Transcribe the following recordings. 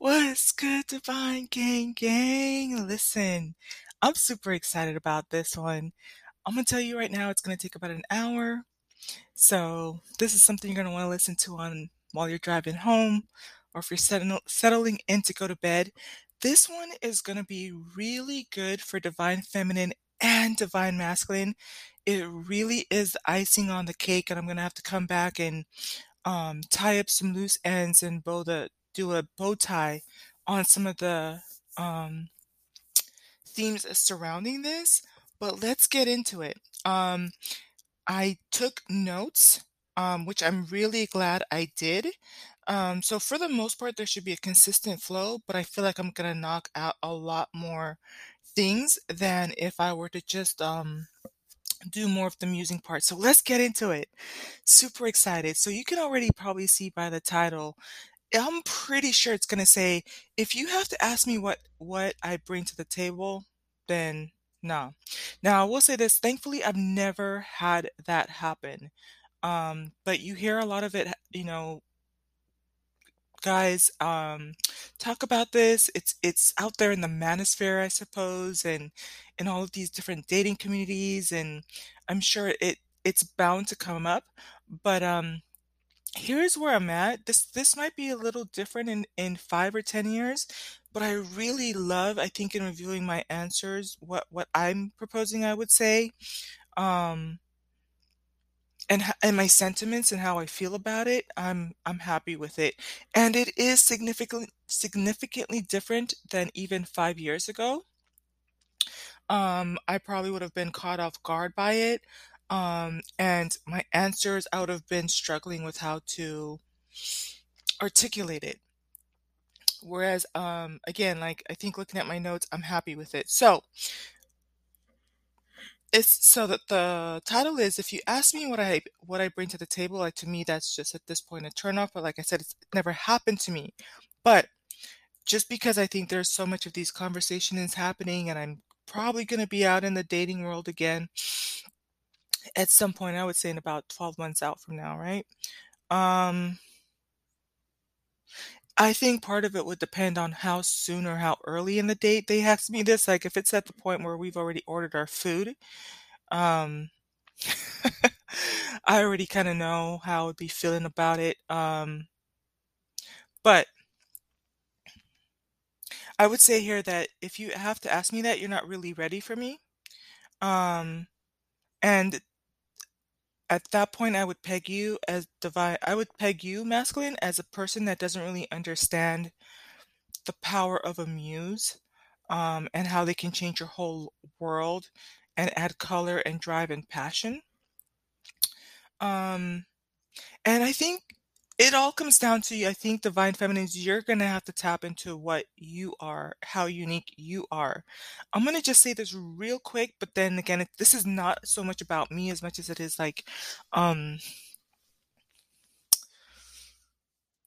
What's good, Divine Gang Gang? Listen, I'm super excited about this one. I'm gonna tell you right now, it's gonna take about an hour. So this is something you're gonna want to listen to on while you're driving home, or if you're setting, settling in to go to bed. This one is gonna be really good for Divine Feminine and Divine Masculine. It really is the icing on the cake, and I'm gonna have to come back and um, tie up some loose ends and bow the do a bow tie on some of the um, themes surrounding this. But let's get into it. Um, I took notes, um, which I'm really glad I did. Um, so for the most part, there should be a consistent flow, but I feel like I'm gonna knock out a lot more things than if I were to just um, do more of the musing part. So let's get into it. Super excited. So you can already probably see by the title. I'm pretty sure it's gonna say, if you have to ask me what what I bring to the table, then no. Now I will say this, thankfully I've never had that happen. Um, but you hear a lot of it, you know, guys um talk about this it's it's out there in the manosphere i suppose and in all of these different dating communities and i'm sure it it's bound to come up but um here's where i'm at this this might be a little different in in five or ten years but i really love i think in reviewing my answers what what i'm proposing i would say um and and my sentiments and how I feel about it, I'm I'm happy with it. And it is significantly significantly different than even 5 years ago. Um, I probably would have been caught off guard by it. Um, and my answers I would have been struggling with how to articulate it. Whereas, um, again, like I think looking at my notes, I'm happy with it. So, it's so that the title is if you ask me what I what I bring to the table, like to me that's just at this point a turnoff. But like I said, it's never happened to me. But just because I think there's so much of these conversations happening and I'm probably gonna be out in the dating world again at some point, I would say in about 12 months out from now, right? Um I think part of it would depend on how soon or how early in the date they ask me this. Like if it's at the point where we've already ordered our food, um, I already kind of know how I would be feeling about it. Um, but I would say here that if you have to ask me that, you're not really ready for me. Um, and at that point, I would peg you as divine. I would peg you, masculine, as a person that doesn't really understand the power of a muse um, and how they can change your whole world and add color and drive and passion. Um, and I think it all comes down to you. I think divine feminines, you're gonna have to tap into what you are, how unique you are. I'm gonna just say this real quick, but then again, it, this is not so much about me as much as it is like, um,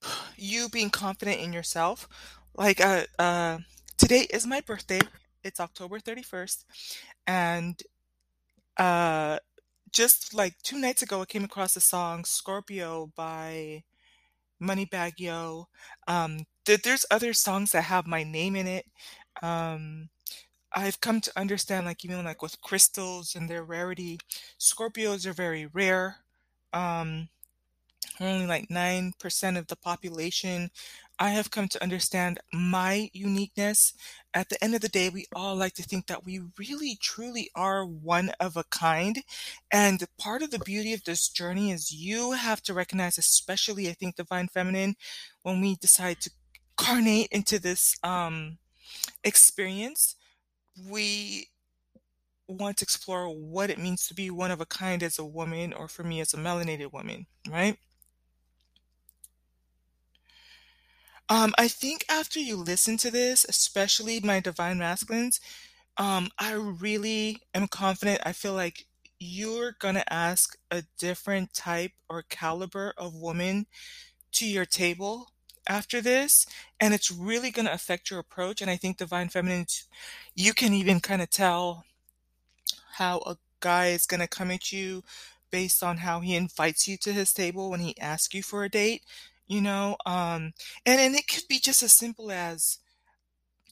you being confident in yourself. Like, uh, uh, today is my birthday. It's October 31st, and uh, just like two nights ago, I came across the song Scorpio by Moneybagg Yo. Um, th- there's other songs that have my name in it. Um, I've come to understand, like even like with crystals and their rarity, Scorpios are very rare. Um, only like 9% of the population. I have come to understand my uniqueness. At the end of the day, we all like to think that we really truly are one of a kind. And part of the beauty of this journey is you have to recognize, especially I think divine feminine, when we decide to carnate into this um, experience, we want to explore what it means to be one of a kind as a woman, or for me as a melanated woman, right? Um, I think after you listen to this, especially my divine masculines, um, I really am confident. I feel like you're gonna ask a different type or caliber of woman to your table after this, and it's really gonna affect your approach. And I think divine feminines, you can even kind of tell how a guy is gonna come at you based on how he invites you to his table when he asks you for a date you know? Um, and and it could be just as simple as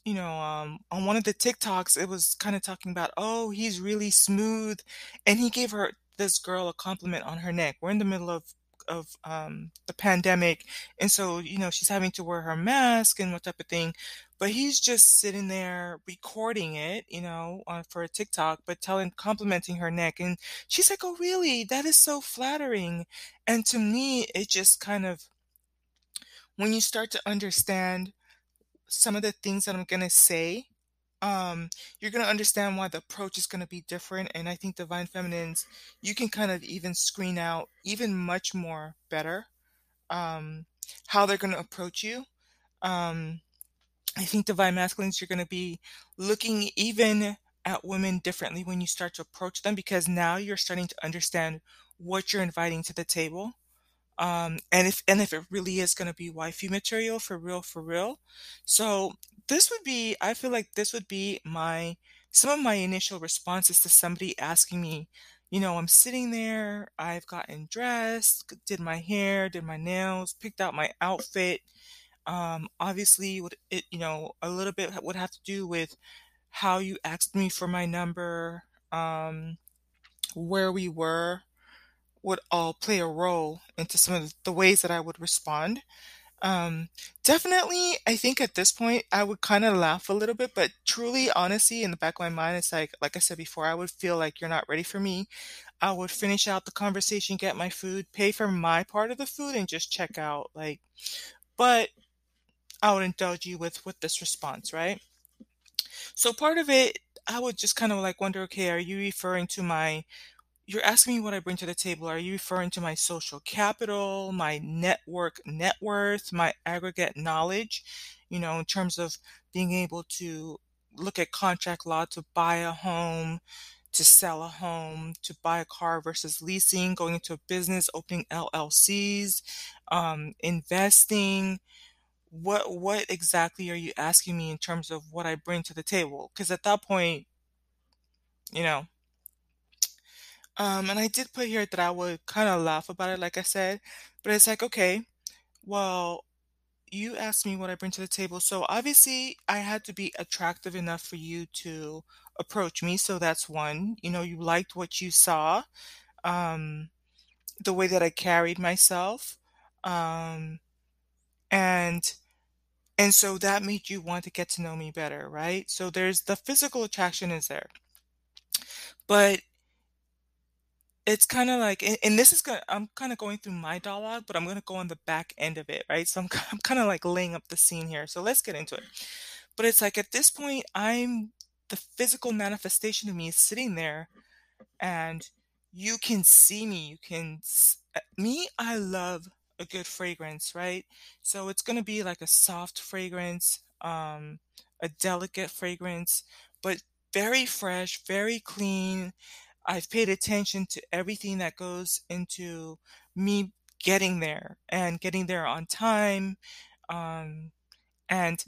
you know, um, on one of the TikToks, it was kinda talking about, "Oh, he's really smooth," and he gave her this girl a compliment on her neck. We're in the middle of of, um, the pandemic, and so, you know, she's having to wear her mask and what type of thing, but he's just sitting there recording it, you know, uh, for a TikTok, but telling complimenting her neck, and she's like, "Oh, really? That is so flattering." And to me, it just kind of when you start to understand some of the things that I'm gonna say, um, you're gonna understand why the approach is gonna be different, and I think Divine Feminines, you can kind of even screen out even much more better, um, how they're gonna approach you. Um, I think Divine Masculines, you're gonna be looking even at women differently when you start to approach them because now you're starting to understand what you're inviting to the table. Um, and if and if it really is gonna be wifey material for real, for real. So this would be I feel like this would be my some of my initial responses to somebody asking me, you know, I'm sitting there, I've gotten dressed, did my hair, did my nails, picked out my outfit. Um, obviously, would it, you know, a little bit would have to do with how you asked me for my number, um, where we were would all play a role into some of the ways that I would respond. Um, definitely, I think at this point I would kind of laugh a little bit, but truly, honestly, in the back of my mind, it's like, like I said before, I would feel like you're not ready for me. I would finish out the conversation, get my food, pay for my part of the food, and just check out. Like, but I would indulge you with with this response, right? So part of it, I would just kind of like wonder, okay, are you referring to my you're asking me what I bring to the table. Are you referring to my social capital, my network net worth, my aggregate knowledge, you know, in terms of being able to look at contract law to buy a home, to sell a home, to buy a car versus leasing, going into a business, opening LLCs, um, investing. What what exactly are you asking me in terms of what I bring to the table? Because at that point, you know, Um, and I did put here that I would kind of laugh about it, like I said, but it's like, okay, well, you asked me what I bring to the table. So obviously, I had to be attractive enough for you to approach me. So that's one. You know, you liked what you saw, um, the way that I carried myself, um, and and so that made you want to get to know me better, right? So there's the physical attraction is there, but It's kinda like and and this is gonna I'm kinda going through my dialogue, but I'm gonna go on the back end of it, right? So I'm I'm kinda like laying up the scene here. So let's get into it. But it's like at this point, I'm the physical manifestation of me is sitting there and you can see me. You can uh, me, I love a good fragrance, right? So it's gonna be like a soft fragrance, um, a delicate fragrance, but very fresh, very clean, I've paid attention to everything that goes into me getting there and getting there on time. Um, and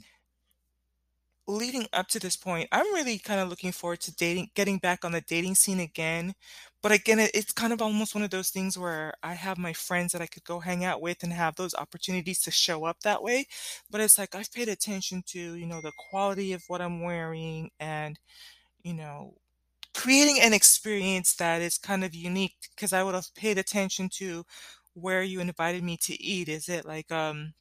leading up to this point, I'm really kind of looking forward to dating, getting back on the dating scene again. But again, it, it's kind of almost one of those things where I have my friends that I could go hang out with and have those opportunities to show up that way. But it's like I've paid attention to, you know, the quality of what I'm wearing and, you know, creating an experience that is kind of unique because I would have paid attention to where you invited me to eat. Is it like um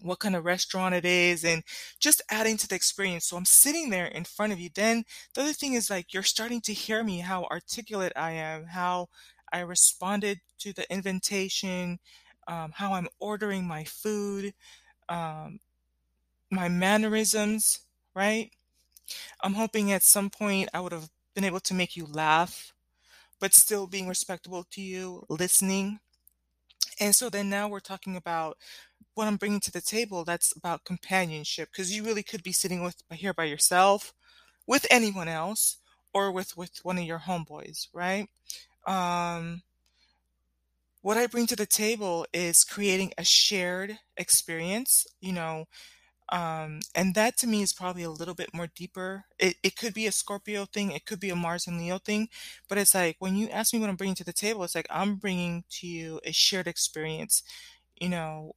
what kind of restaurant it is and just adding to the experience. So I'm sitting there in front of you. Then the other thing is like you're starting to hear me how articulate I am, how I responded to the invitation, um, how I'm ordering my food, um, my mannerisms, right? I'm hoping at some point I would have been able to make you laugh but still being respectable to you, listening. And so then now we're talking about what I'm bringing to the table that's about companionship because you really could be sitting with here by yourself, with anyone else, or with with one of your homeboys, right? Um, what I bring to the table is creating a shared experience, you know, um, and that to me is probably a little bit more deeper. It it could be a Scorpio thing, it could be a Mars and Leo thing, but it's like when you ask me what I'm bringing to the table, it's like I'm bringing to you a shared experience. you know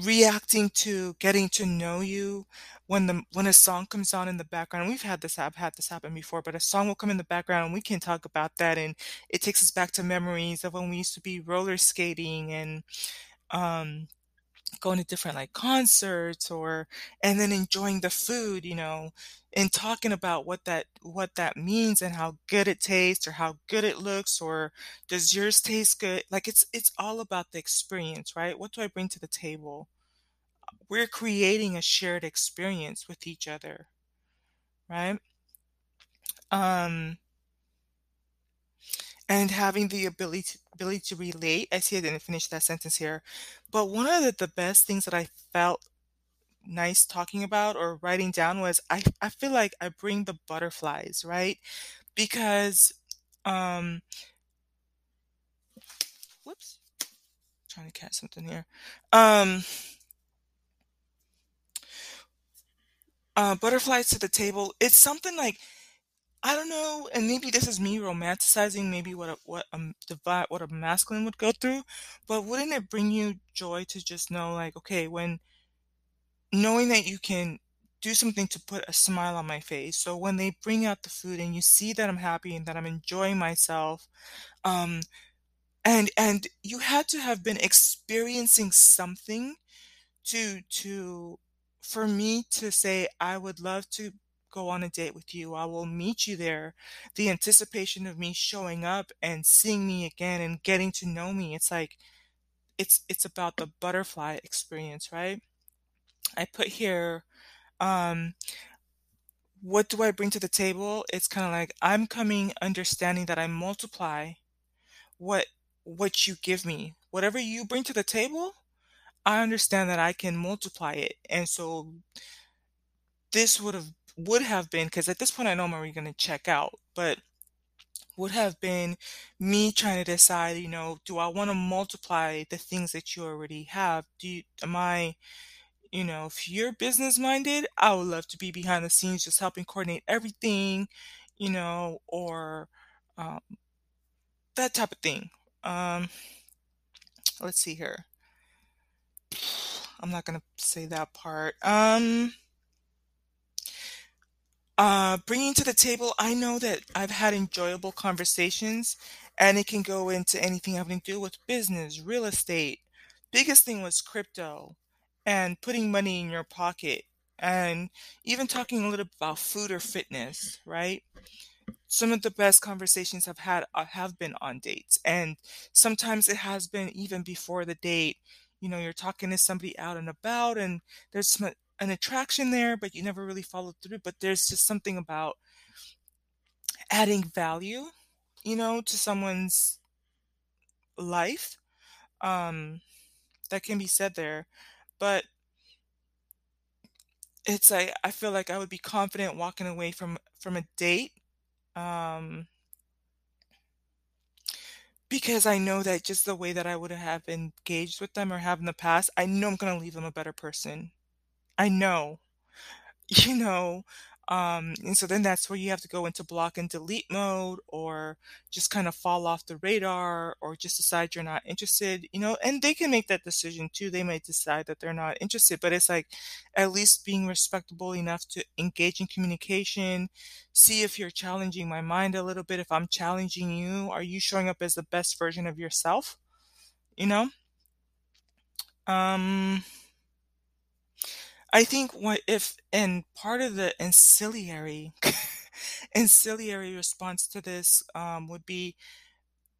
reacting to getting to know you when the when a song comes on in the background we've had this I've had this happen before, but a song will come in the background and we can talk about that and it takes us back to memories of when we used to be roller skating and um going to different like concerts or and then enjoying the food, you know, and talking about what that what that means and how good it tastes or how good it looks or does yours taste good? Like it's it's all about the experience, right? What do I bring to the table? We're creating a shared experience with each other, right? Um and having the ability to, ability to relate. I see I didn't finish that sentence here, but one of the, the best things that I felt nice talking about or writing down was I I feel like I bring the butterflies, right? Because um whoops, trying to catch something here. Um uh butterflies to the table. It's something like I don't know, and maybe this is me romanticizing maybe what a what a divi what a masculine would go through, but wouldn't it bring you joy to just know like, okay, when knowing that you can do something to put a smile on my face. So when they bring out the food and you see that I'm happy and that I'm enjoying myself, um, and and you had to have been experiencing something to to for me to say I would love to go on a date with you. I will meet you there. The anticipation of me showing up and seeing me again and getting to know me. It's like it's it's about the butterfly experience, right? I put here um what do I bring to the table? It's kind of like I'm coming understanding that I multiply what what you give me. Whatever you bring to the table, I understand that I can multiply it. And so this would have would have been because at this point I know I'm already going to check out, but would have been me trying to decide, you know, do I want to multiply the things that you already have? Do you, am I, you know, if you're business minded, I would love to be behind the scenes just helping coordinate everything, you know, or um, that type of thing. Um, let's see here. I'm not going to say that part. Um, Uh, bringing to the table, I know that I've had enjoyable conversations, and it can go into anything having to do with business, real estate. Biggest thing was crypto and putting money in your pocket, and even talking a little about food or fitness, right? Some of the best conversations I've had uh, have been on dates, and sometimes it has been even before the date. You know, you're talking to somebody out and about, and there's some, an attraction there, but you never really followed through. But there's just something about adding value, you know, to someone's life um, that can be said there. But it's like I feel like I would be confident walking away from from a date um, because I know that just the way that I would have engaged with them or have in the past, I know I'm going to leave them a better person. I know. you know um and so then that's where you have to go into block and delete mode or just kind of fall off the radar or just decide you're not interested you know and they can make that decision too. They may decide that they're not interested but it's like at least being respectable enough to engage in communication see if you're challenging my mind a little bit if i'm challenging you are you showing up as the best version of yourself? You know? Um I think what if and part of the ancillary ancillary response to this um, would be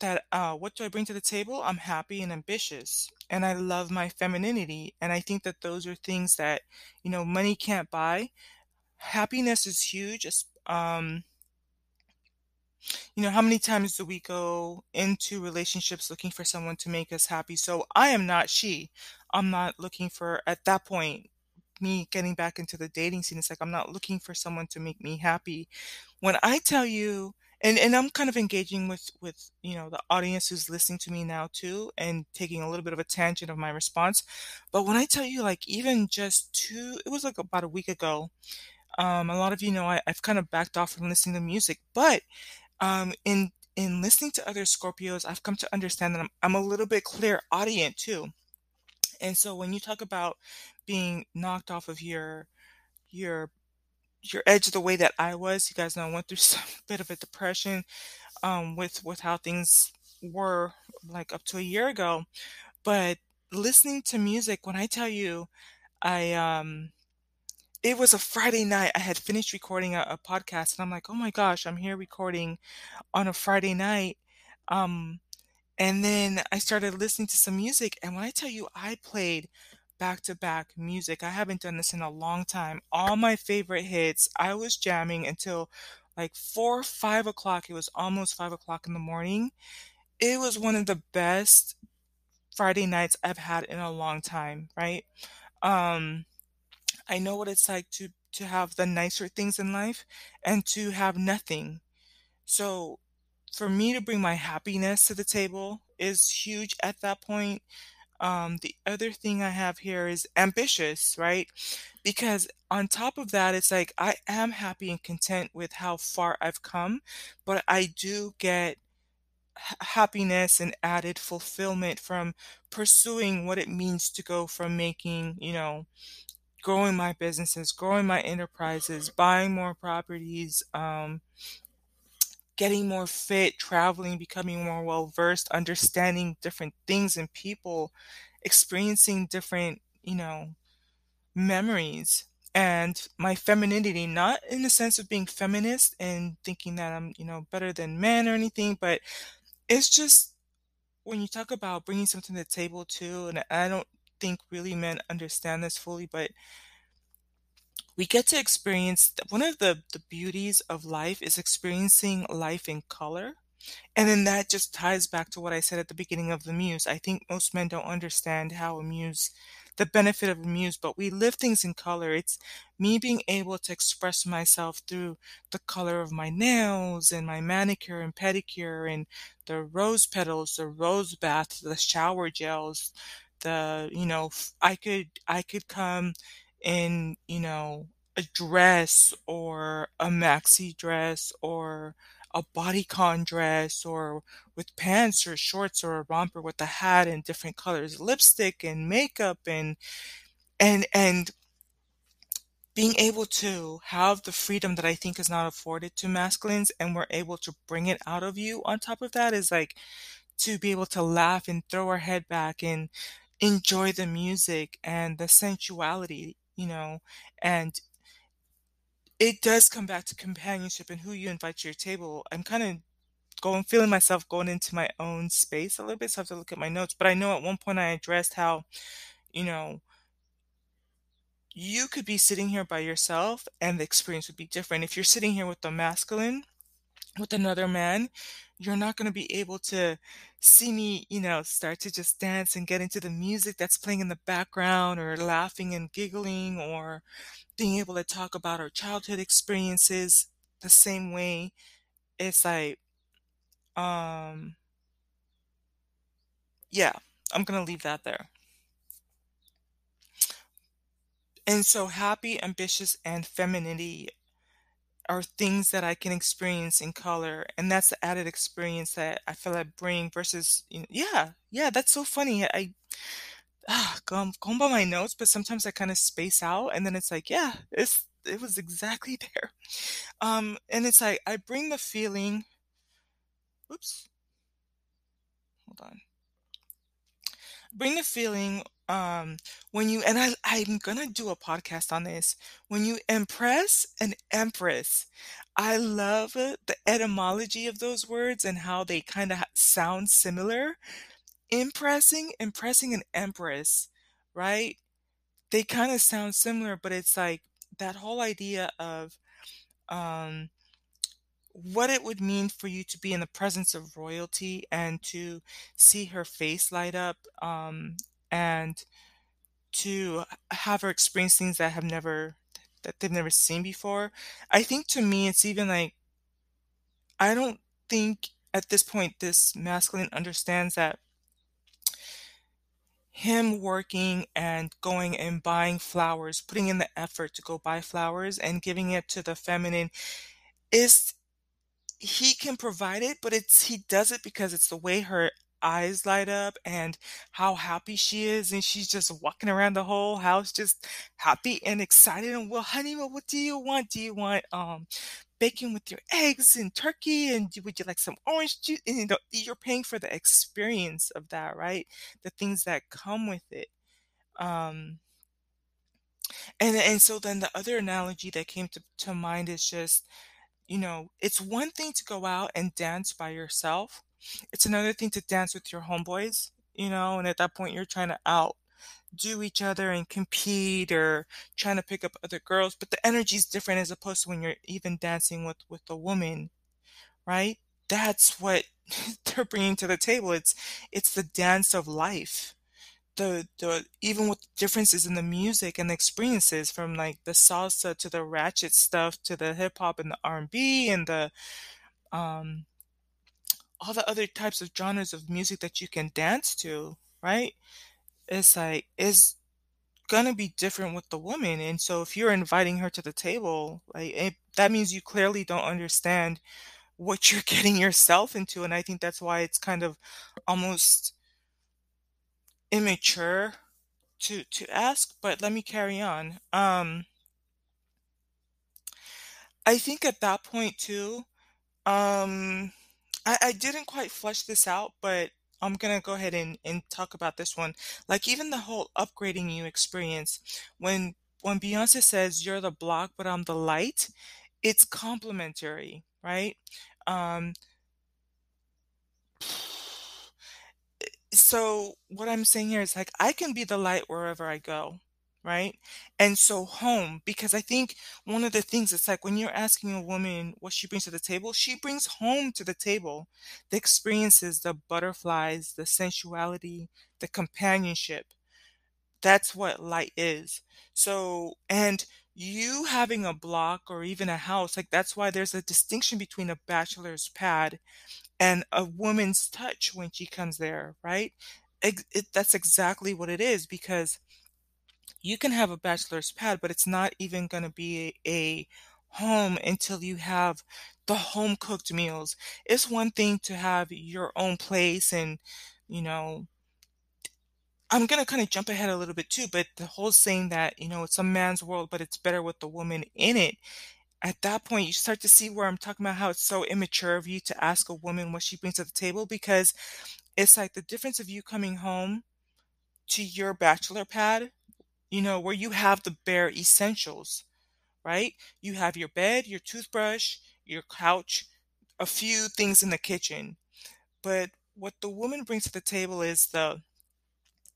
that uh, what do I bring to the table? I'm happy and ambitious, and I love my femininity, and I think that those are things that you know money can't buy. Happiness is huge. Um, you know, how many times do we go into relationships looking for someone to make us happy? So I am not she. I'm not looking for at that point me getting back into the dating scene. It's like I'm not looking for someone to make me happy. When I tell you and and I'm kind of engaging with with you know the audience who's listening to me now too and taking a little bit of a tangent of my response. But when I tell you like even just two it was like about a week ago. Um, a lot of you know I, I've kind of backed off from listening to music, but um, in in listening to other Scorpios, I've come to understand that I'm, I'm a little bit clear audience too. And so when you talk about being knocked off of your your your edge the way that I was, you guys know I went through some bit of a depression um, with with how things were like up to a year ago. But listening to music, when I tell you, I um, it was a Friday night. I had finished recording a, a podcast, and I'm like, oh my gosh, I'm here recording on a Friday night. Um, and then I started listening to some music, and when I tell you, I played back to back music. I haven't done this in a long time. All my favorite hits. I was jamming until like four, five o'clock. It was almost five o'clock in the morning. It was one of the best Friday nights I've had in a long time, right? Um, I know what it's like to to have the nicer things in life and to have nothing. So for me to bring my happiness to the table is huge at that point. Um, the other thing I have here is ambitious, right? Because on top of that, it's like I am happy and content with how far I've come, but I do get happiness and added fulfillment from pursuing what it means to go from making, you know, growing my businesses, growing my enterprises, buying more properties, um, getting more fit, traveling, becoming more well versed, understanding different things and people, experiencing different, you know, memories. And my femininity, not in the sense of being feminist and thinking that I'm, you know, better than men or anything, but it's just when you talk about bringing something to the table too, and I don't think really men understand this fully, but we get to experience one of the, the beauties of life is experiencing life in color. And then that just ties back to what I said at the beginning of the muse. I think most men don't understand how a muse, the benefit of a muse, but we live things in color. It's me being able to express myself through the color of my nails and my manicure and pedicure and the rose petals, the rose bath, the shower gels, the, you know, I could, I could come in, you know, a dress or a maxi dress or a bodycon dress or with pants or shorts or a romper with a hat and different colors, lipstick and makeup and and and being able to have the freedom that I think is not afforded to masculines and we're able to bring it out of you on top of that is like to be able to laugh and throw our head back and enjoy the music and the sensuality, you know, and it does come back to companionship and who you invite to your table. I'm kind of going, feeling myself going into my own space a little bit, so I have to look at my notes. But I know at one point I addressed how, you know, you could be sitting here by yourself and the experience would be different. If you're sitting here with a masculine, with another man, you're not going to be able to see me, you know, start to just dance and get into the music that's playing in the background or laughing and giggling or being able to talk about our childhood experiences the same way. It's like, um, yeah, I'm going to leave that there. And so happy, ambitious, and femininity are things that I can experience in color, and that's the added experience that I feel I bring versus, you know, yeah, yeah, that's so funny. I ah, going, going by my notes, but sometimes I kind of space out, and then it's like, yeah, it's it was exactly there. Um, and it's like I bring the feeling. Oops, hold on. Bring the feeling um when you and I I'm gonna do a podcast on this. When you impress an empress, I love the etymology of those words and how they kind of sound similar. Impressing, impressing an empress, right? They kind of sound similar, but it's like that whole idea of um what it would mean for you to be in the presence of royalty and to see her face light up um and to have her experience things that have never that they've never seen before. I think to me it's even like I don't think at this point this masculine understands that him working and going and buying flowers, putting in the effort to go buy flowers and giving it to the feminine is he can provide it, but it's he does it because it's the way her eyes light up and how happy she is, and she's just walking around the whole house just happy and excited, and, "Well, honey, what do you want? Do you want, um, bacon with your eggs and turkey, and would you like some orange juice?" And, you know, you're paying for the experience of that, right? The things that come with it. Um and and so then the other analogy that came to to mind is just, you know, it's one thing to go out and dance by yourself. It's another thing to dance with your homeboys, you know, and at that point you're trying to outdo each other and compete or trying to pick up other girls, but the energy is different as opposed to when you're even dancing with with a woman, right? That's what they're bringing to the table. It's it's the dance of life the the even with differences in the music and the experiences from like the salsa to the ratchet stuff to the hip hop and the R&B and the um all the other types of genres of music that you can dance to, right? It's like it's gonna be different with the woman. And so if you're inviting her to the table, like it, that means you clearly don't understand what you're getting yourself into. And I think that's why it's kind of almost immature to to ask, but let me carry on. Um, I think at that point too, um, I, I didn't quite flesh this out, but I'm gonna go ahead and, and talk about this one. Like even the whole upgrading you experience, when when Beyonce says you're the block, but I'm the light, it's complimentary, right? Um, so what I'm saying here is like I can be the light wherever I go, right? And so home, because I think one of the things it's like when you're asking a woman what she brings to the table, she brings home to the table the experiences, the butterflies, the sensuality, the companionship. That's what light is. So, and you having a block or even a house, like that's why there's a distinction between a bachelor's pad and a woman's touch when she comes there, right? Ex- it, that's exactly what it is because you can have a bachelor's pad, but it's not even going to be a, a home until you have the home cooked meals. It's one thing to have your own place and, you know, I'm gonna kind of jump ahead a little bit too, but the whole saying that, you know, it's a man's world, but it's better with the woman in it. At that point, you start to see where I'm talking about how it's so immature of you to ask a woman what she brings to the table because it's like the difference of you coming home to your bachelor pad, you know, where you have the bare essentials, right? You have your bed, your toothbrush, your couch, a few things in the kitchen. But what the woman brings to the table is the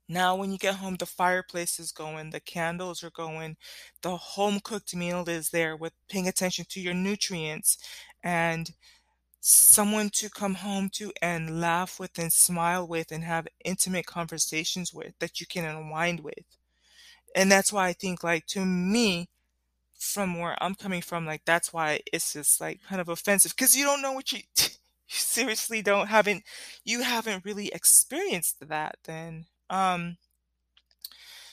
now, when you get home, the fireplace is going, the candles are going, the home cooked meal is there with paying attention to your nutrients and someone to come home to and laugh with and smile with and have intimate conversations with that you can unwind with. And that's why I think, like, to me, from where I'm coming from, like, that's why it's just like kind of offensive because you don't know what you, you seriously don't, haven't, you haven't really experienced that then. Um,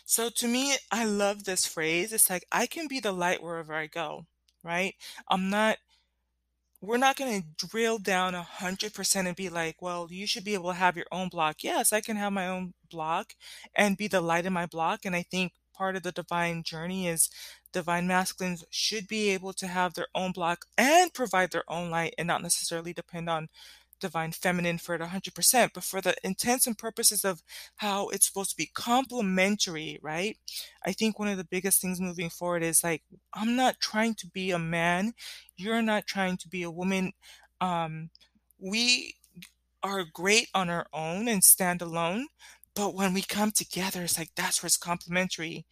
so to me, I love this phrase. It's like I can be the light wherever I go, right? I'm not we're not going to drill down a hundred percent and be like, well, you should be able to have your own block. Yes, I can have my own block and be the light in my block. And I think part of the divine journey is divine masculines should be able to have their own block and provide their own light and not necessarily depend on divine feminine for it 100%, but for the intents and purposes of how it's supposed to be complementary, right? I think one of the biggest things moving forward is like, I'm not trying to be a man. You're not trying to be a woman. Um, we are great on our own and stand alone. But when we come together, it's like that's where it's complementary.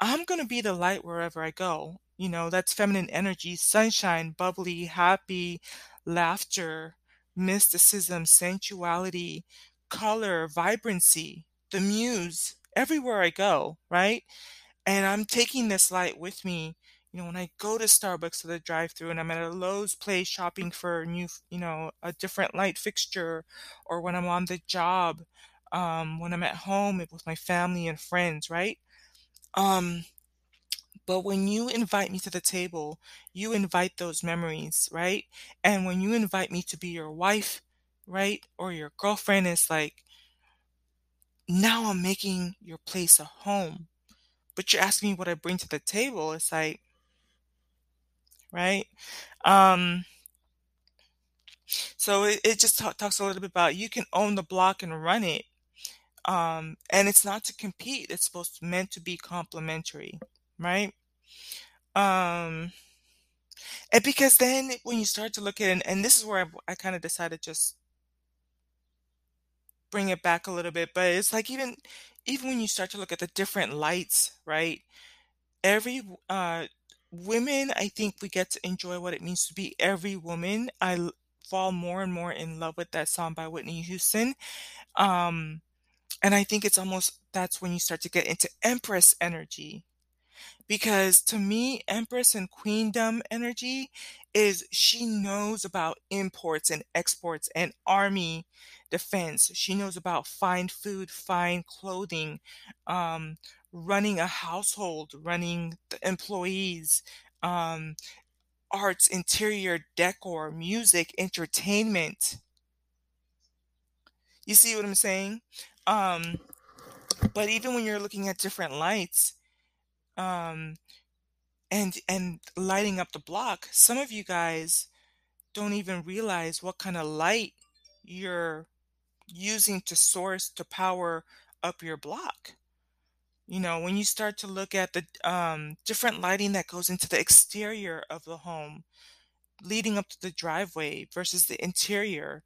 I'm going to be the light wherever I go. You know, that's feminine energy, sunshine, bubbly, happy, laughter, mysticism, sensuality, color, vibrancy, the muse, everywhere I go, right? And I'm taking this light with me. You know, when I go to Starbucks or the drive-through and I'm at a Lowe's place shopping for new, you know, a different light fixture, or when I'm on the job, um, when I'm at home with my family and friends, right? Um, But when you invite me to the table, you invite those memories, right? And when you invite me to be your wife, right, or your girlfriend, it's like, now I'm making your place a home. But you're asking me what I bring to the table. It's like, right? Um, so it, it just ta- talks a little bit about you can own the block and run it. Um, and it's not to compete. It's supposed to meant to be complementary, right? Um, and because then when you start to look at it, and this is where I, I kind of decided just bring it back a little bit, but it's like even even when you start to look at the different lights, right? Every uh women, I think we get to enjoy what it means to be every woman. I fall more and more in love with that song by Whitney Houston. Um, and I think it's almost that's when you start to get into Empress energy, because to me, Empress and Queendom energy is she knows about imports and exports and army defense. She knows about fine food, fine clothing, um, running a household, running the employees, um, arts, interior decor, music, entertainment. You see what I'm saying? Um, but even when you're looking at different lights, um, and and lighting up the block some of you guys don't even realize what kind of light you're using to source to power up your block. You know when you start to look at the um, different lighting that goes into the exterior of the home leading up to the driveway versus the interior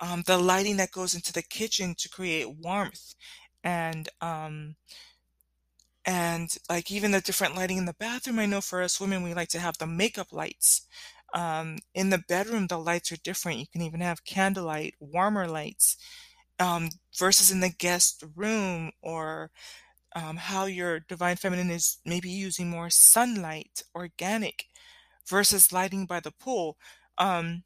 um, the lighting that goes into the kitchen to create warmth and um, and like even the different lighting in the bathroom i know for us women we like to have the makeup lights um, in the bedroom the lights are different. You can even have candlelight warmer lights um, versus in the guest room or um, how your divine feminine is maybe using more sunlight organic versus lighting by the pool. Um,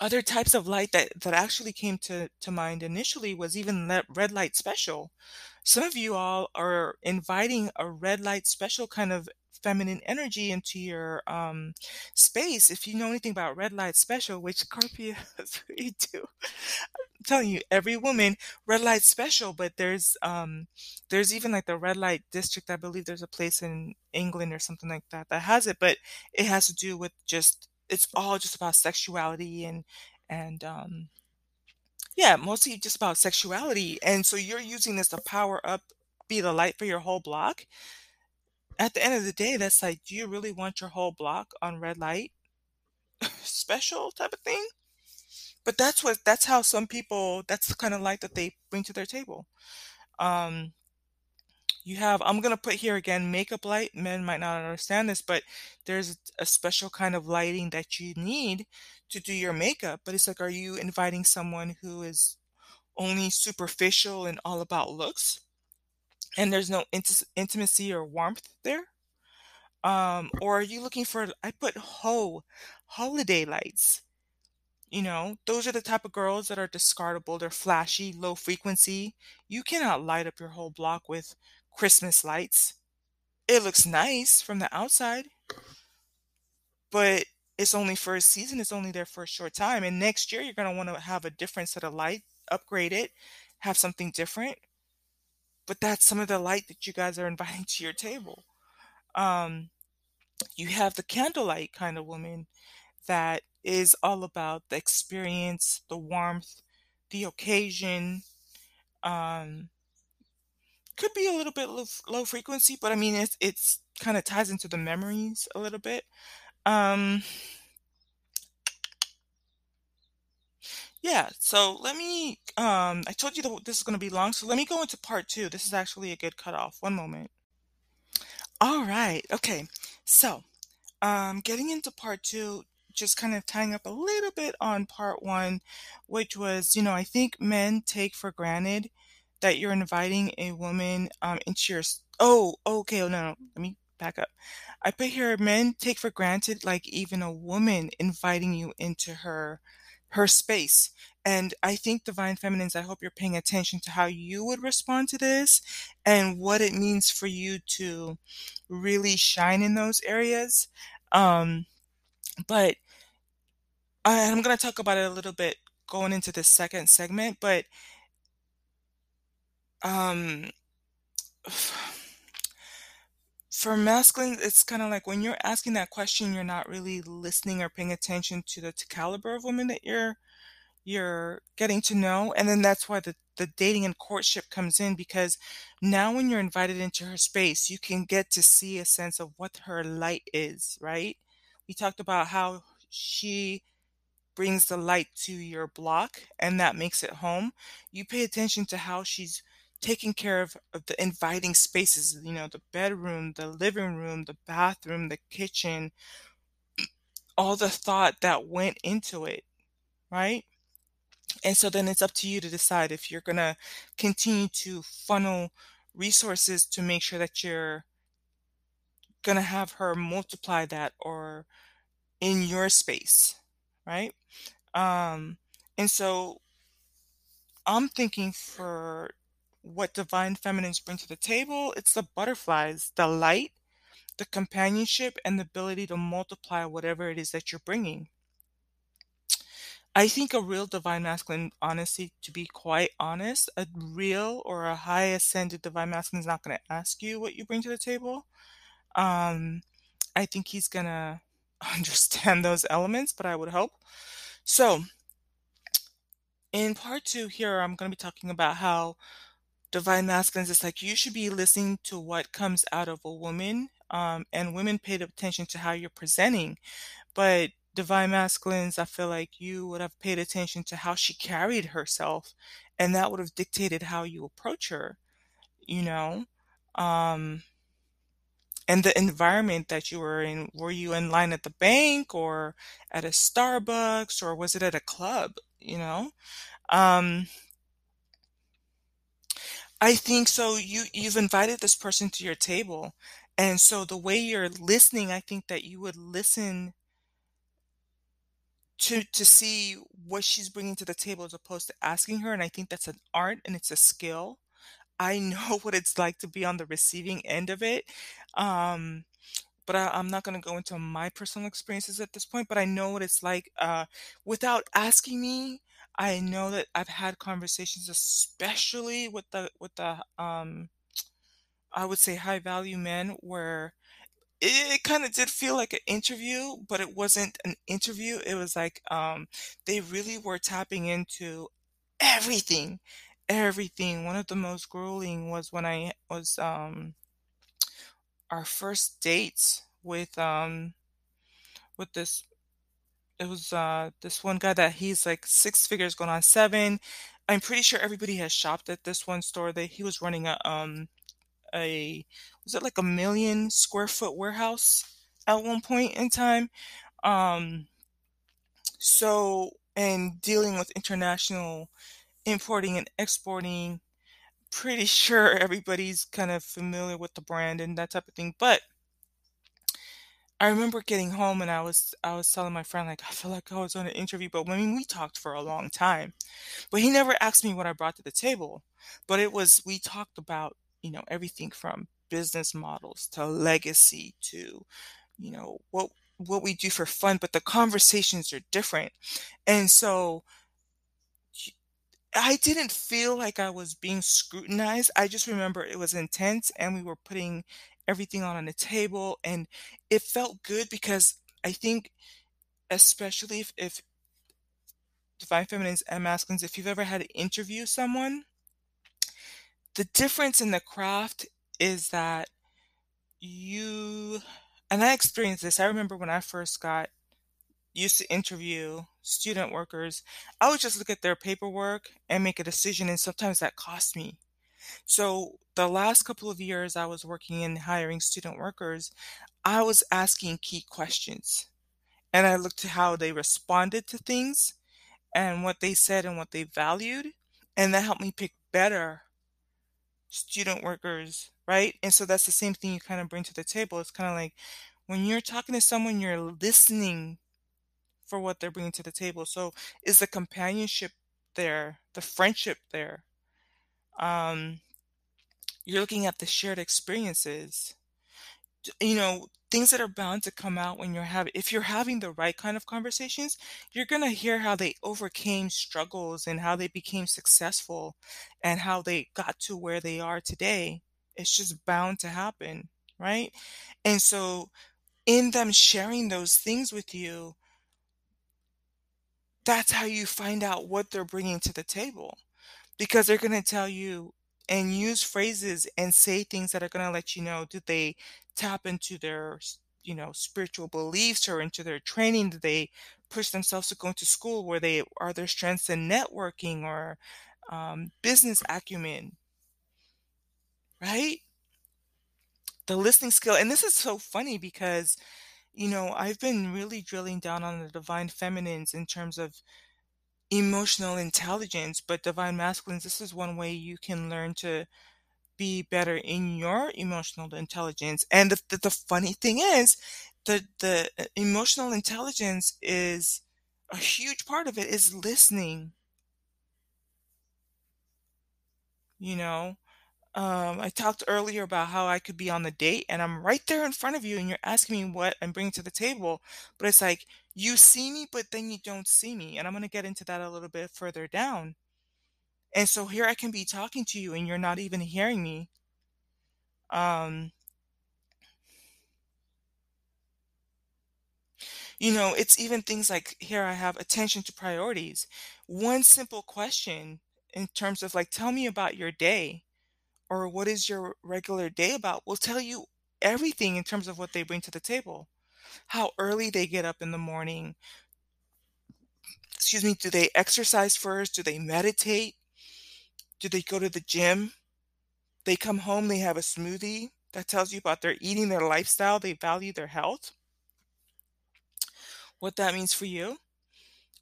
other types of light that that actually came to to mind initially was even that red light special some of you all are inviting a red light special kind of feminine energy into your um, space. If you know anything about red light special, which Scorpio we do, I'm telling you, every woman red light special. But there's um, there's even like the red light district. I believe there's a place in England or something like that that has it, but it has to do with just it's all just about sexuality and and um, yeah, mostly just about sexuality. And so you're using this to power up, be the light for your whole block. At the end of the day, that's like, do you really want your whole block on red light special type of thing? But that's what that's how some people that's the kind of light that they bring to their table. Um you have I'm gonna put here again makeup light. Men might not understand this, but there's a special kind of lighting that you need to do your makeup. But it's like, are you inviting someone who is only superficial and all about looks, and there's no int- intimacy or warmth there? Um, or are you looking for? I put ho holiday lights. You know, those are the type of girls that are discardable. They're flashy, low frequency. You cannot light up your whole block with Christmas lights. It looks nice from the outside, but it's only for a season. It's only there for a short time. And next year, you're going to want to have a different set of light, upgrade it, have something different. But that's some of the light that you guys are inviting to your table. Um, you have the candlelight kind of woman that is all about the experience, the warmth, the occasion. Um, could be a little bit low, low frequency, but I mean it's it's kind of ties into the memories a little bit. Um, yeah, so let me um I told you that this is going to be long, so let me go into part 2. This is actually a good cutoff. One moment. All right. Okay. So, um getting into part 2 just kind of tying up a little bit on part 1, which was, you know, I think men take for granted that you're inviting a woman um into your Oh, okay. Oh, no, no. Let me back up. I put here men take for granted like even a woman inviting you into her her space. And I think divine feminines, I hope you're paying attention to how you would respond to this and what it means for you to really shine in those areas. Um, but I, I'm going to talk about it a little bit going into the second segment, but um, for masculine, it's kind of like when you're asking that question, you're not really listening or paying attention to the caliber of women that you're you're getting to know and then that's why the the dating and courtship comes in because now when you're invited into her space you can get to see a sense of what her light is right? We talked about how she brings the light to your block and that makes it home. You pay attention to how she's taking care of, of the inviting spaces you know the bedroom the living room the bathroom the kitchen all the thought that went into it right and so then it's up to you to decide if you're going to continue to funnel resources to make sure that you're going to have her multiply that or in your space, right? Um, and so I'm thinking for what divine feminines bring to the table, it's the butterflies, the light, the companionship, and the ability to multiply whatever it is that you're bringing. I think a real divine masculine, honestly, to be quite honest, a real or a high ascended divine masculine is not going to ask you what you bring to the table. Um, I think he's going to understand those elements, but I would hope. So, in part two here, I'm going to be talking about how divine masculines is like you should be listening to what comes out of a woman, um, and women paid attention to how you're presenting. But divine masculines, I feel like you would have paid attention to how she carried herself, and that would have dictated how you approach her, you know? Um, and the environment that you were in. Were you in line at the bank or at a Starbucks or was it at a club, you know? Um, I think so. You you've invited this person to your table, and so the way you're listening, I think that you would listen to to see what she's bringing to the table as opposed to asking her and i think that's an art and it's a skill i know what it's like to be on the receiving end of it um but I, i'm not going to go into my personal experiences at this point but i know what it's like uh without asking me i know that i've had conversations especially with the with the um i would say high value men where it kind of did feel like an interview, but it wasn't an interview. It was like um, they really were tapping into everything, everything. One of the most grueling was when I was um, our first dates with um, with this. It was uh, this one guy that he's like six figures going on seven. I'm pretty sure everybody has shopped at this one store that he was running a um a was it like a million square foot warehouse at one point in time. Um, so and dealing with international importing and exporting, pretty sure everybody's kind of familiar with the brand and that type of thing. But I remember getting home and I was I was telling my friend like I feel like I was on an interview, but I mean we talked for a long time. But he never asked me what I brought to the table. But it was we talked about, you know, everything from business models to legacy to, you know, what what we do for fun, but the conversations are different. And so I didn't feel like I was being scrutinized. I just remember it was intense and we were putting everything on the table and it felt good because I think especially if, if divine feminines and masculines, if you've ever had to interview someone, the difference in the craft is that you and I experienced this. I remember when I first got used to interview student workers, I would just look at their paperwork and make a decision, and sometimes that cost me. So the last couple of years I was working in hiring student workers, I was asking key questions. And I looked at how they responded to things and what they said and what they valued. And that helped me pick better student workers, right? And so that's the same thing you kind of bring to the table. It's kind of like when you're talking to someone, you're listening for what they're bringing to the table. So is the companionship there, the friendship there. Um, you're looking at the shared experiences. You know, things that are bound to come out when you're having if you're having the right kind of conversations, you're going to hear how they overcame struggles and how they became successful and how they got to where they are today. It's just bound to happen, right? And so in them sharing those things with you, that's how you find out what they're bringing to the table because they're going to tell you and use phrases and say things that are going to let you know did they tap into their you know spiritual beliefs or into their training? Did they push themselves to go to school where they are their strengths in networking or um, business acumen? Right? The listening skill and this is so funny because you know i've been really drilling down on the divine feminines in terms of emotional intelligence but divine masculines this is one way you can learn to be better in your emotional intelligence. And the, the, the funny thing is the the uh, emotional intelligence is a huge part of it is listening. You know um, I talked earlier about how I could be on the date and I'm right there in front of you and you're asking me what I'm bringing to the table. But it's like you see me, but then you don't see me. And I'm going to get into that a little bit further down. And so here I can be talking to you and you're not even hearing me. Um, you know, it's even things like here I have attention to priorities. One simple question in terms of like, tell me about your day or what is your regular day about will tell you everything in terms of what they bring to the table. How early they get up in the morning. Excuse me, do they exercise first? Do they meditate? Do they go to the gym? They come home, they have a smoothie that tells you about their eating, their lifestyle, they value their health. What that means for you,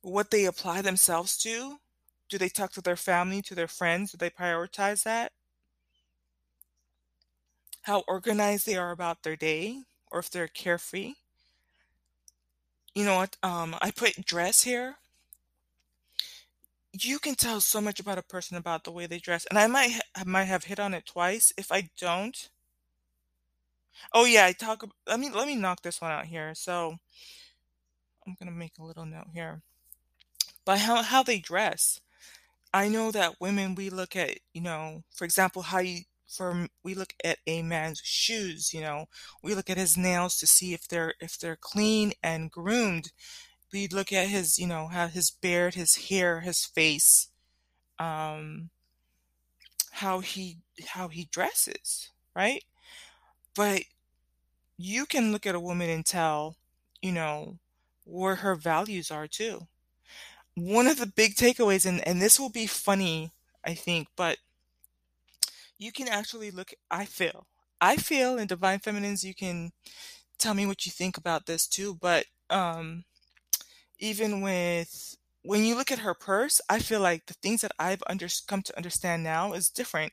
what they apply themselves to. Do they talk to their family, to their friends? Do they prioritize that? How organized they are about their day or if they're carefree. You know what? Um, I put dress here. You can tell so much about a person about the way they dress, and I might ha- might have hit on it twice. If I don't, oh yeah, I talk. Let me let me knock this one out here. So I'm gonna make a little note here. By how how they dress, I know that women we look at you know, for example, how you for we look at a man's shoes you know? We look at his nails to see if they're if they're clean and groomed. We look at his you know how his beard his hair his face um how he how he dresses right? But you can look at a woman and tell you know where her values are too. One of the big takeaways and and this will be funny i think but you can actually look I feel. I feel in Divine Feminines you can tell me what you think about this too, but um even with when you look at her purse, I feel like the things that I've under, come to understand now is different.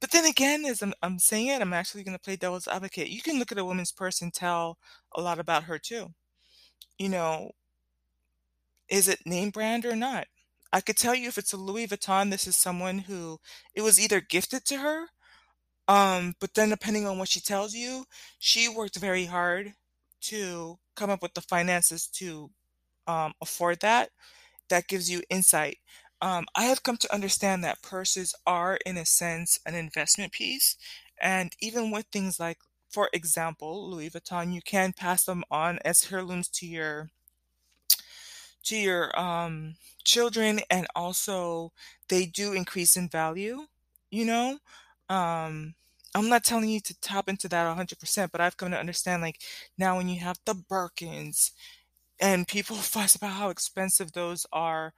But then again, as I'm, I'm saying it, I'm actually going to play devil's advocate. You can look at a woman's purse and tell a lot about her too. You know, is it name brand or not? I could tell you if it's a Louis Vuitton, this is someone who it was either gifted to her, um, but then depending on what she tells you, she worked very hard to come up with the finances to um, afford that. That gives you insight. Um, I have come to understand that purses are, in a sense, an investment piece. And even with things like, for example, Louis Vuitton, you can pass them on as heirlooms to your to your um, children and also they do increase in value you know? Um, i'm not telling you to tap into that 100% but i've come to understand like now when you have the birkins and people fuss about how expensive those are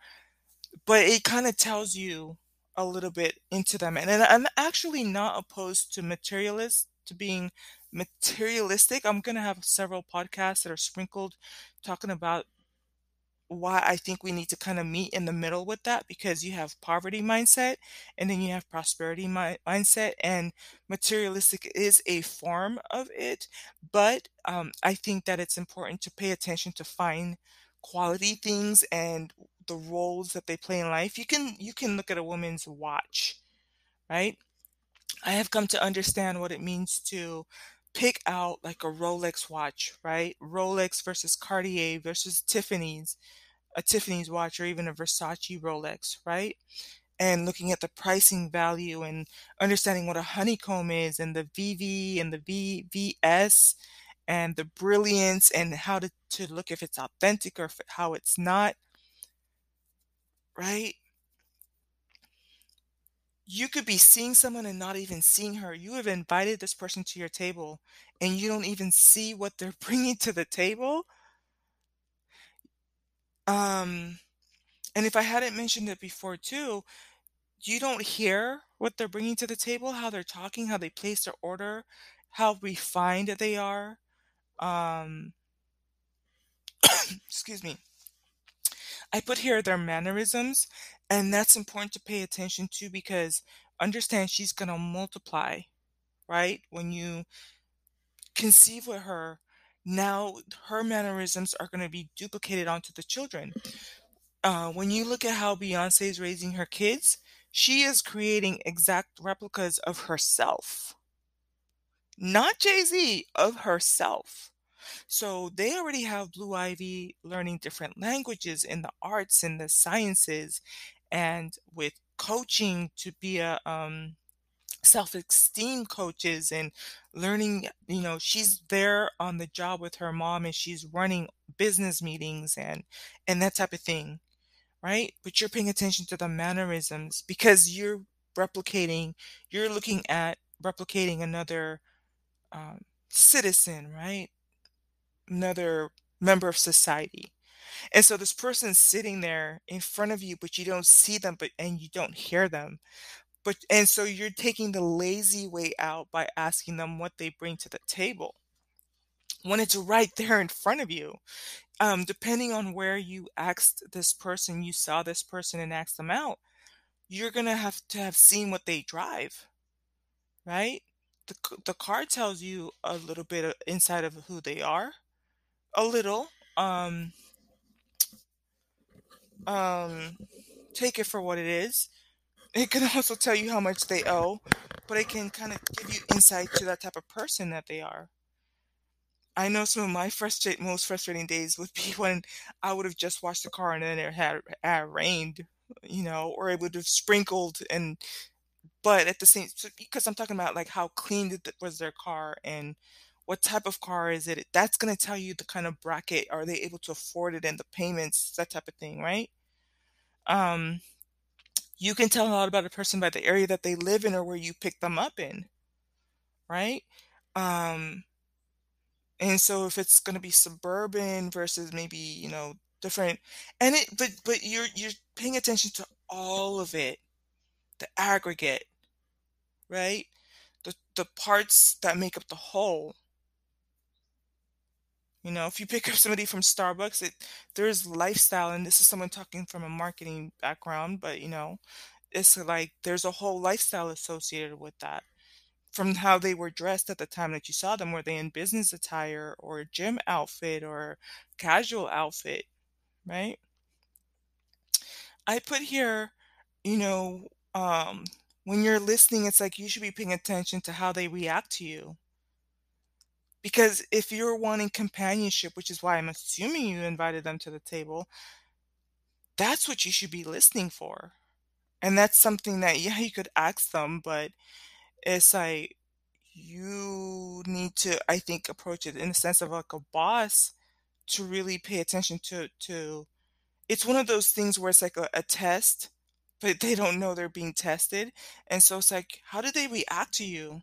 but it kind of tells you a little bit into them and, and i'm actually not opposed to materialist to being materialistic. I'm going to have several podcasts that are sprinkled talking about why I think we need to kind of meet in the middle with that because you have poverty mindset and then you have prosperity mi- mindset and materialistic is a form of it but um, I think that it's important to pay attention to find quality things and the roles that they play in life. You can you can look at a woman's watch, right? I have come to understand what it means to pick out like a Rolex watch, right? Rolex versus Cartier versus Tiffany's, a Tiffany's watch or even a Versace Rolex, right? And looking at the pricing value and understanding what a honeycomb is and the VV and the VVS and the brilliance and how to, to look if it's authentic or if, how it's not, right? You could be seeing someone and not even seeing her. You have invited this person to your table and you don't even see what they're bringing to the table. Um, and if I hadn't mentioned it before too, you don't hear what they're bringing to the table, how they're talking, how they place their order, how refined they are. Um, excuse me. I put here their mannerisms, and that's important to pay attention to because understand she's going to multiply, right? When you conceive with her, now her mannerisms are going to be duplicated onto the children. Uh, when you look at how Beyonce is raising her kids, she is creating exact replicas of herself, not Jay Z, of herself. So they already have Blue Ivy learning different languages in the arts and the sciences, and with coaching to be a um, self-esteem coaches and learning you know she's there on the job with her mom and she's running business meetings and and that type of thing right? But you're paying attention to the mannerisms because you're replicating you're looking at replicating another um, citizen right another member of society. And so this person's sitting there in front of you, but you don't see them, but and you don't hear them. But and so you're taking the lazy way out by asking them what they bring to the table when it's right there in front of you. Um, depending on where you asked this person, you saw this person and asked them out, you're gonna have to have seen what they drive, right? The the car tells you a little bit of inside of who they are a little. Um, um, take it for what it is. It can also tell you how much they owe, but it can kind of give you insight to that type of person that they are. I know some of my frustrate most frustrating days would be when I would have just washed the car and then it had, had rained, you know, or it would have sprinkled and but at the same because I'm talking about like how clean was their car and what type of car is it? That's going to tell you the kind of bracket. Are they able to afford it and the payments, that type of thing, right? Um, you can tell a lot about a person by the area that they live in or where you pick them up in, right? Um, and so if it's going to be suburban versus maybe you know different, and it but but you're you're paying attention to all of it, the aggregate, right? The the parts that make up the whole you know, if you pick up somebody from Starbucks, it there's lifestyle, and this is someone talking from a marketing background, but you know, it's like there's a whole lifestyle associated with that. From how they were dressed at the time that you saw them, were they in business attire or gym outfit or casual outfit, right? I put here, you know, um, when you're listening, it's like you should be paying attention to how they react to you. Because if you're wanting companionship, which is why I'm assuming you invited them to the table, that's what you should be listening for. And that's something that, yeah, you could ask them, but it's like you need to, I think, approach it in the sense of like a boss to really pay attention to to it's one of those things where it's like a, a test, but they don't know they're being tested. And so it's like, how do they react to you?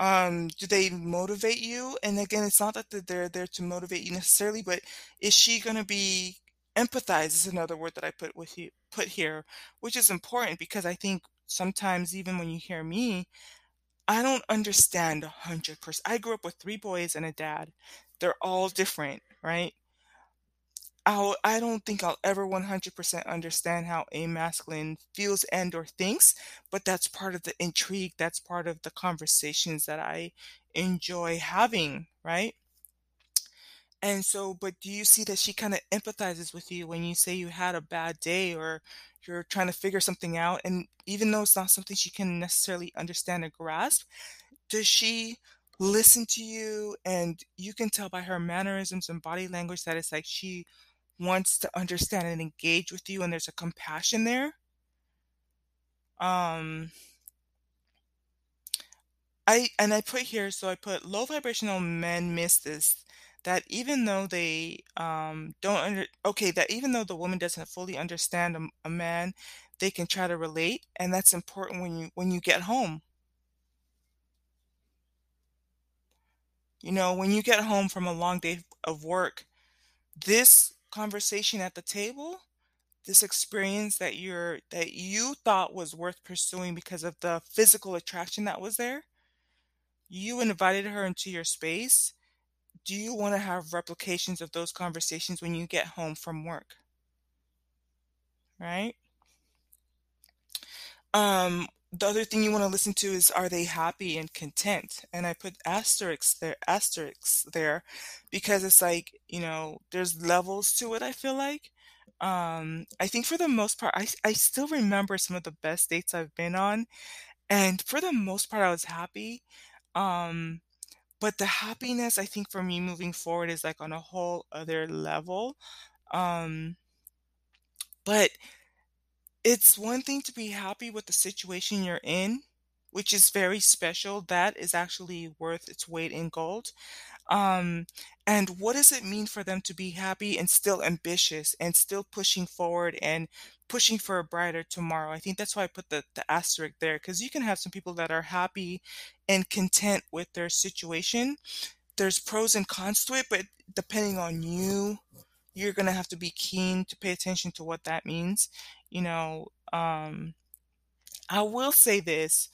Um do they motivate you? And again it's not that they're there to motivate you necessarily but is she going to be empathize is another word that i put with you put here which is important because i think sometimes even when you hear me i don't understand a 100% i grew up with three boys and a dad. They're all different right I'll, I don't think I'll ever 100% understand how a masculine feels and or thinks, but that's part of the intrigue. That's part of the conversations that I enjoy having, right? And so but do you see that she kinda empathizes with you when you say you had a bad day or you're trying to figure something out, and even though it's not something she can necessarily understand or grasp, does she listen to you and you can tell by her mannerisms and body language that it's like she wants to understand and engage with you and there's a compassion there? Um I and I put here so I put low vibrational men miss this, that even though they, um, don't under okay, that even though the woman doesn't fully understand a man, they can try to relate, and that's important when you when you get home. You know, when you get home from a long day of work, this conversation at the table, this experience that you're that you thought was worth pursuing because of the physical attraction that was there you invited her into your space. Do you wanna have replications of those conversations when you get home from work? Right? Um, the other thing you wanna listen to is, are they happy and content? And I put asterisks there asterisks there because it's like, you know, there's levels to it, I feel like. Um, I think for the most part, i i still remember some of the best dates I've been on, and for the most part, I was happy. Um, but the happiness, I think, for me moving forward is, like, on a whole other level. Um but it's one thing to be happy with the situation you're in, which is very special, that is actually worth its weight in gold. Um, and what does it mean for them to be happy and still ambitious and still pushing forward and pushing for a brighter tomorrow? I think that's why I put the the asterisk there, 'cause you can have some people that are happy and content with their situation. There's pros and cons to it, but depending on you, you're gonna have to be keen to pay attention to what that means, you know, um I will say this,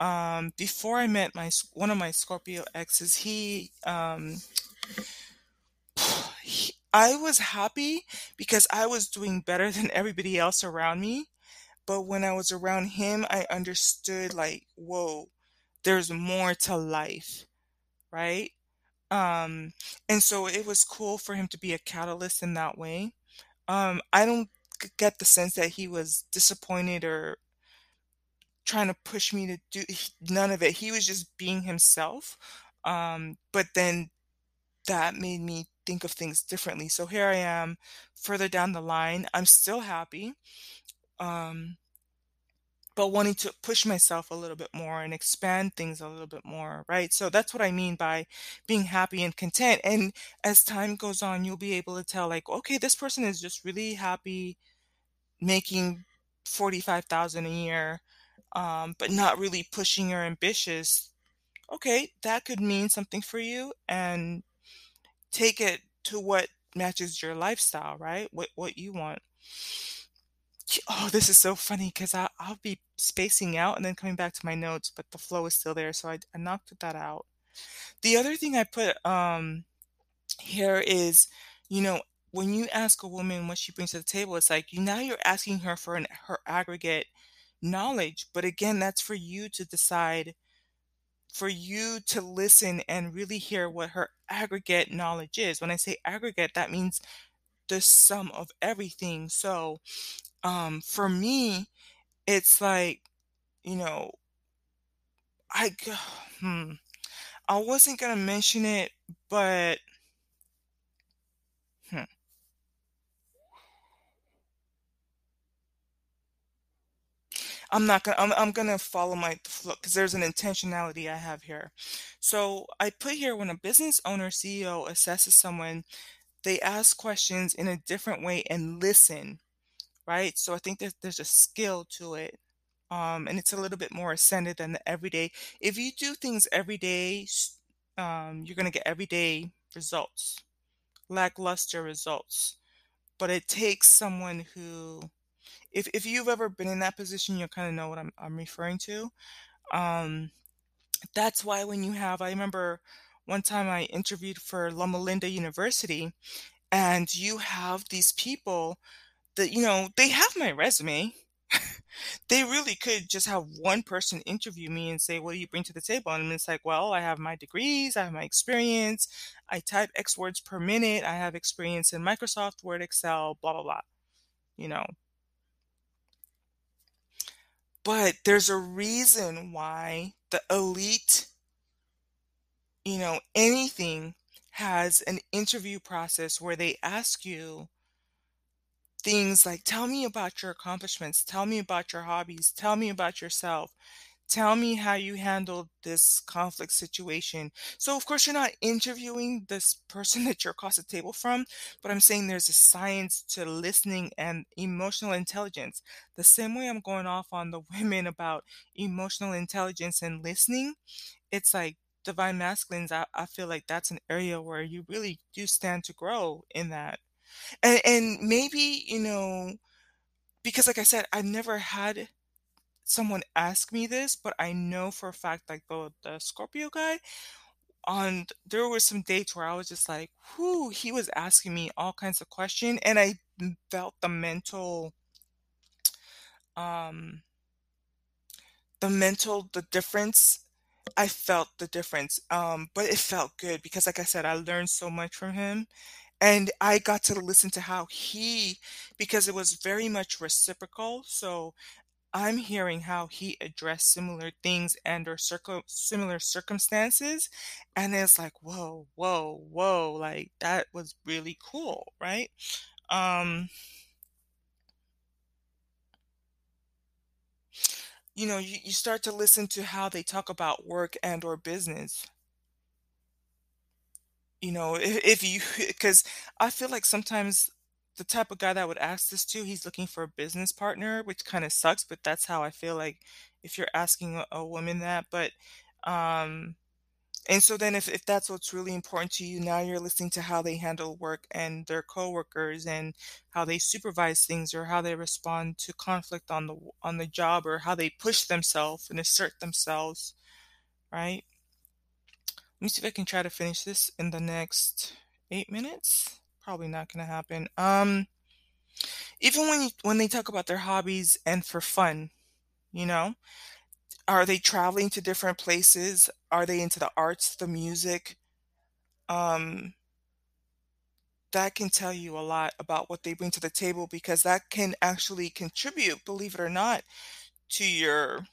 um, before I met my one of my Scorpio exes, he, um he I was happy because I was doing better than everybody else around me, but when I was around him, I understood, like, "Whoa, there's more to life." Right? Um, and so it was cool for him to be a catalyst in that way. Um, I don't get the sense that he was disappointed or trying to push me to do none of it, he was just being himself, um, but then that made me think of things differently, so here I am further down the line, I'm still happy, um but wanting to push myself a little bit more and expand things a little bit more, right? So that's what I mean by being happy and content, and as time goes on, you'll be able to tell, like, "Okay, this person is just really happy making 45,000 a year, um, but not really pushing or ambitious." Okay, that could mean something for you, and take it to what matches your lifestyle, right? What what you want. Oh, this is so funny because I'll be spacing out and then coming back to my notes, but the flow is still there, so I I knocked that out. The other thing I put, um, here is, you know, when you ask a woman what she brings to the table, it's like, you now you're asking her for an her aggregate knowledge, but again, that's for you to decide for you to listen and really hear what her aggregate knowledge is. When I say aggregate, that means the sum of everything, so, um, for me, it's like, you know I hmm, I wasn't gonna mention it, but hmm. I'm not gonna I'm I'm gonna follow my flow because there's an intentionality I have here. So, I put here when a business owner, CEO assesses someone, they ask questions in a different way and listen, right? So, I think there's there's a skill to it, um, and it's a little bit more ascended than the everyday if you do things every day, um, you're gonna get everyday results, lackluster results, but it takes someone who if if you've ever been in that position, you'll kinda know what I'm I'm referring to, um, that's why when you have I remember one time I interviewed for Loma Linda University, and you have these people that, you know, they have my resume. They really could just have one person interview me and say, "What do you bring to the table?" And it's like, "Well, I have my degrees, I have my experience, I type X words per minute, I have experience in Microsoft Word, Excel, blah blah blah." You know. But there's a reason why the elite, you know, anything has an interview process where they ask you things like, "Tell me about your accomplishments, tell me about your hobbies, tell me about yourself, tell me how you handled this conflict situation." So, of course, you're not interviewing this person that you're across the table from, but I'm saying there's a science to listening and emotional intelligence. The same way I'm going off on the women about emotional intelligence and listening, it's like divine masculines, I, I feel like that's an area where you really do stand to grow in that. And, and maybe, you know, because like I said, I've never had someone ask me this, but I know for a fact, like the the Scorpio guy, on there were some dates where I was just like, whoo, he was asking me all kinds of questions, and i felt the mental, um, the mental, the difference. I felt the difference, um, but it felt good because, like I said, I learned so much from him, and I got to listen to how he, because it was very much reciprocal. So I'm hearing how he addressed similar things and or similar circumstances, and it's like, whoa, whoa, whoa, like that was really cool, right? Um, you know, you, you start to listen to how they talk about work and or business. You know, if, if you, because I feel like sometimes the type of guy that would ask this to, he's looking for a business partner, which kind of sucks, but that's how I feel like if you're asking a, a woman that. But um And so then if, if that's what's really important to you, now you're listening to how they handle work and their coworkers and how they supervise things or how they respond to conflict on the on the job or how they push themselves and assert themselves, right? Let me see if I can try to finish this in the next eight minutes. Probably not gonna happen. Um, even when you, when they talk about their hobbies and for fun, you know, are they traveling to different places? Are they into the arts, the music? Um, that can tell you a lot about what they bring to the table because that can actually contribute, believe it or not, to your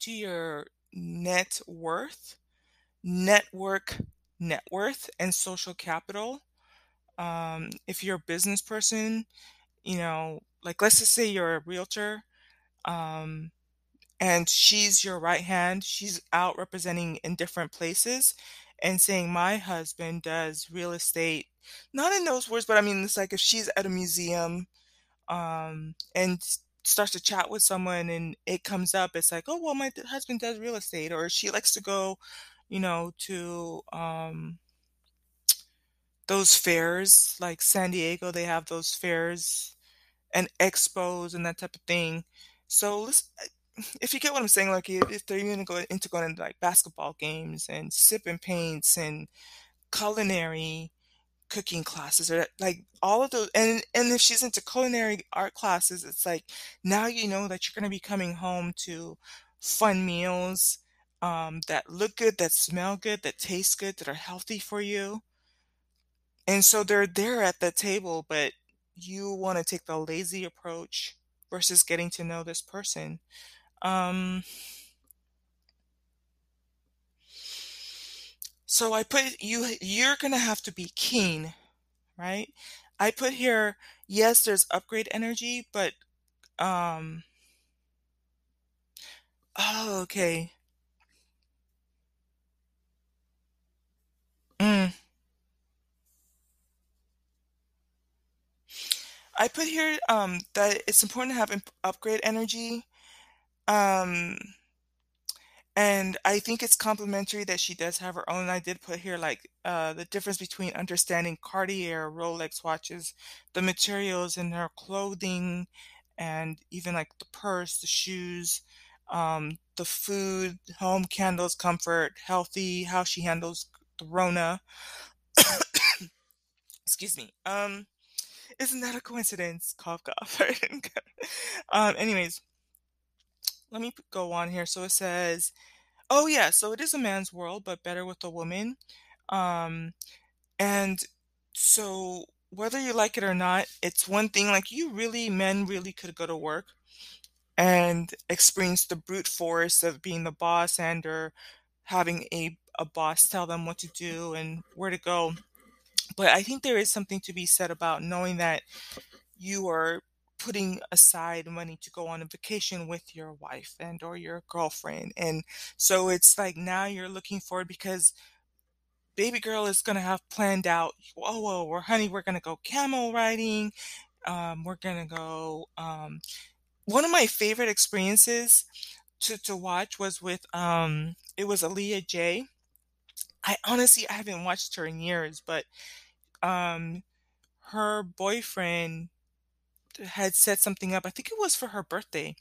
to your net worth, network net worth and social capital. Um, if you're a business person, you know, like let's just say you're a realtor, um, and she's your right hand. She's out representing in different places and saying, My husband does real estate. Not in those words, but I mean, it's like if she's at a museum um, and starts to chat with someone and it comes up, it's like, Oh, well, my husband does real estate. Or she likes to go, you know, to um, those fairs like San Diego, they have those fairs and expos and that type of thing. So let's if you get what I'm saying, like if, they're even going into going into like basketball games and sipping paints and culinary cooking classes or like all of those and and if she's into culinary art classes, it's like now you know that you're going to be coming home to fun meals um, that look good, that smell good, that taste good, that are healthy for you. And so they're there at the table, but you want to take the lazy approach versus getting to know this person. Um, so I put you, you're going to have to be keen, right? I put here, yes, there's upgrade energy, but, um, oh, okay. Mm. I put here, um, that it's important to have imp- upgrade energy. Um, And I think it's complimentary that she does have her own. I did put here like uh, the difference between understanding Cartier, Rolex watches, the materials in her clothing, and even like the purse, the shoes, um, the food, home candles, comfort, healthy, how she handles the Rona. Excuse me. Um, isn't that a coincidence? Cough, cough. um, anyways. let me go on here. So it says oh, yeah, so it is a man's world, but better with a woman. Um, and so whether you like it or not, it's one thing, like, you really men really could go to work and experience the brute force of being the boss and or having a a boss tell them what to do and where to go. But I think there is something to be said about knowing that you are putting aside money to go on a vacation with your wife and or your girlfriend, and so it's like now you're looking forward because baby girl is gonna have planned out, "Oh, well, we're honey, we're gonna go camel riding, um, we're gonna go" um one of my favorite experiences to to watch was with, um it was Aaliyah J. I honestly I haven't watched her in years, but, um, her boyfriend had set something up, I think it was for her birthday,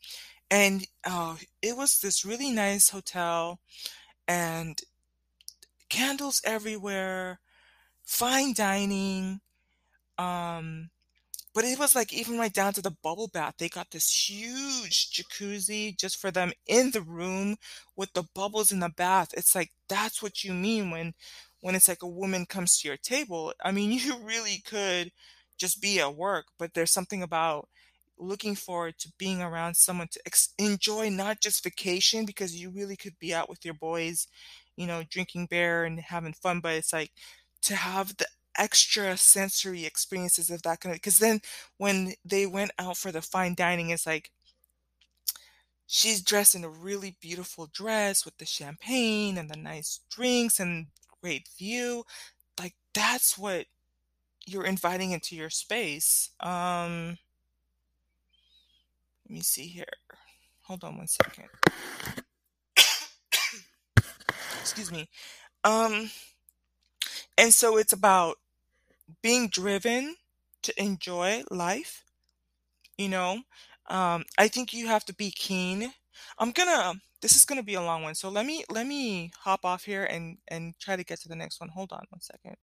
and, uh, it was this really nice hotel, and candles everywhere, fine dining, um, but it was, like, even right down to the bubble bath. They got this huge jacuzzi just for them in the room with the bubbles in the bath. It's like, that's what you mean when when it's like a woman comes to your table. I mean, you really could just be at work, but there's something about looking forward to being around someone to ex enjoy not just vacation because you really could be out with your boys, you know, drinking beer and having fun, but it's like to have the extra sensory experiences of that kind of because then when they went out for the fine dining, it's like she's dressed in a really beautiful dress with the champagne and the nice drinks and great view. Like, that's what you're inviting into your space. Um let me see here. Hold on one second. Excuse me. Um, and so it's about being driven to enjoy life, you know? Um, I think you have to be keen. I'm gonna this is gonna be a long one, so let me let me hop off here and and try to get to the next one. Hold on one second.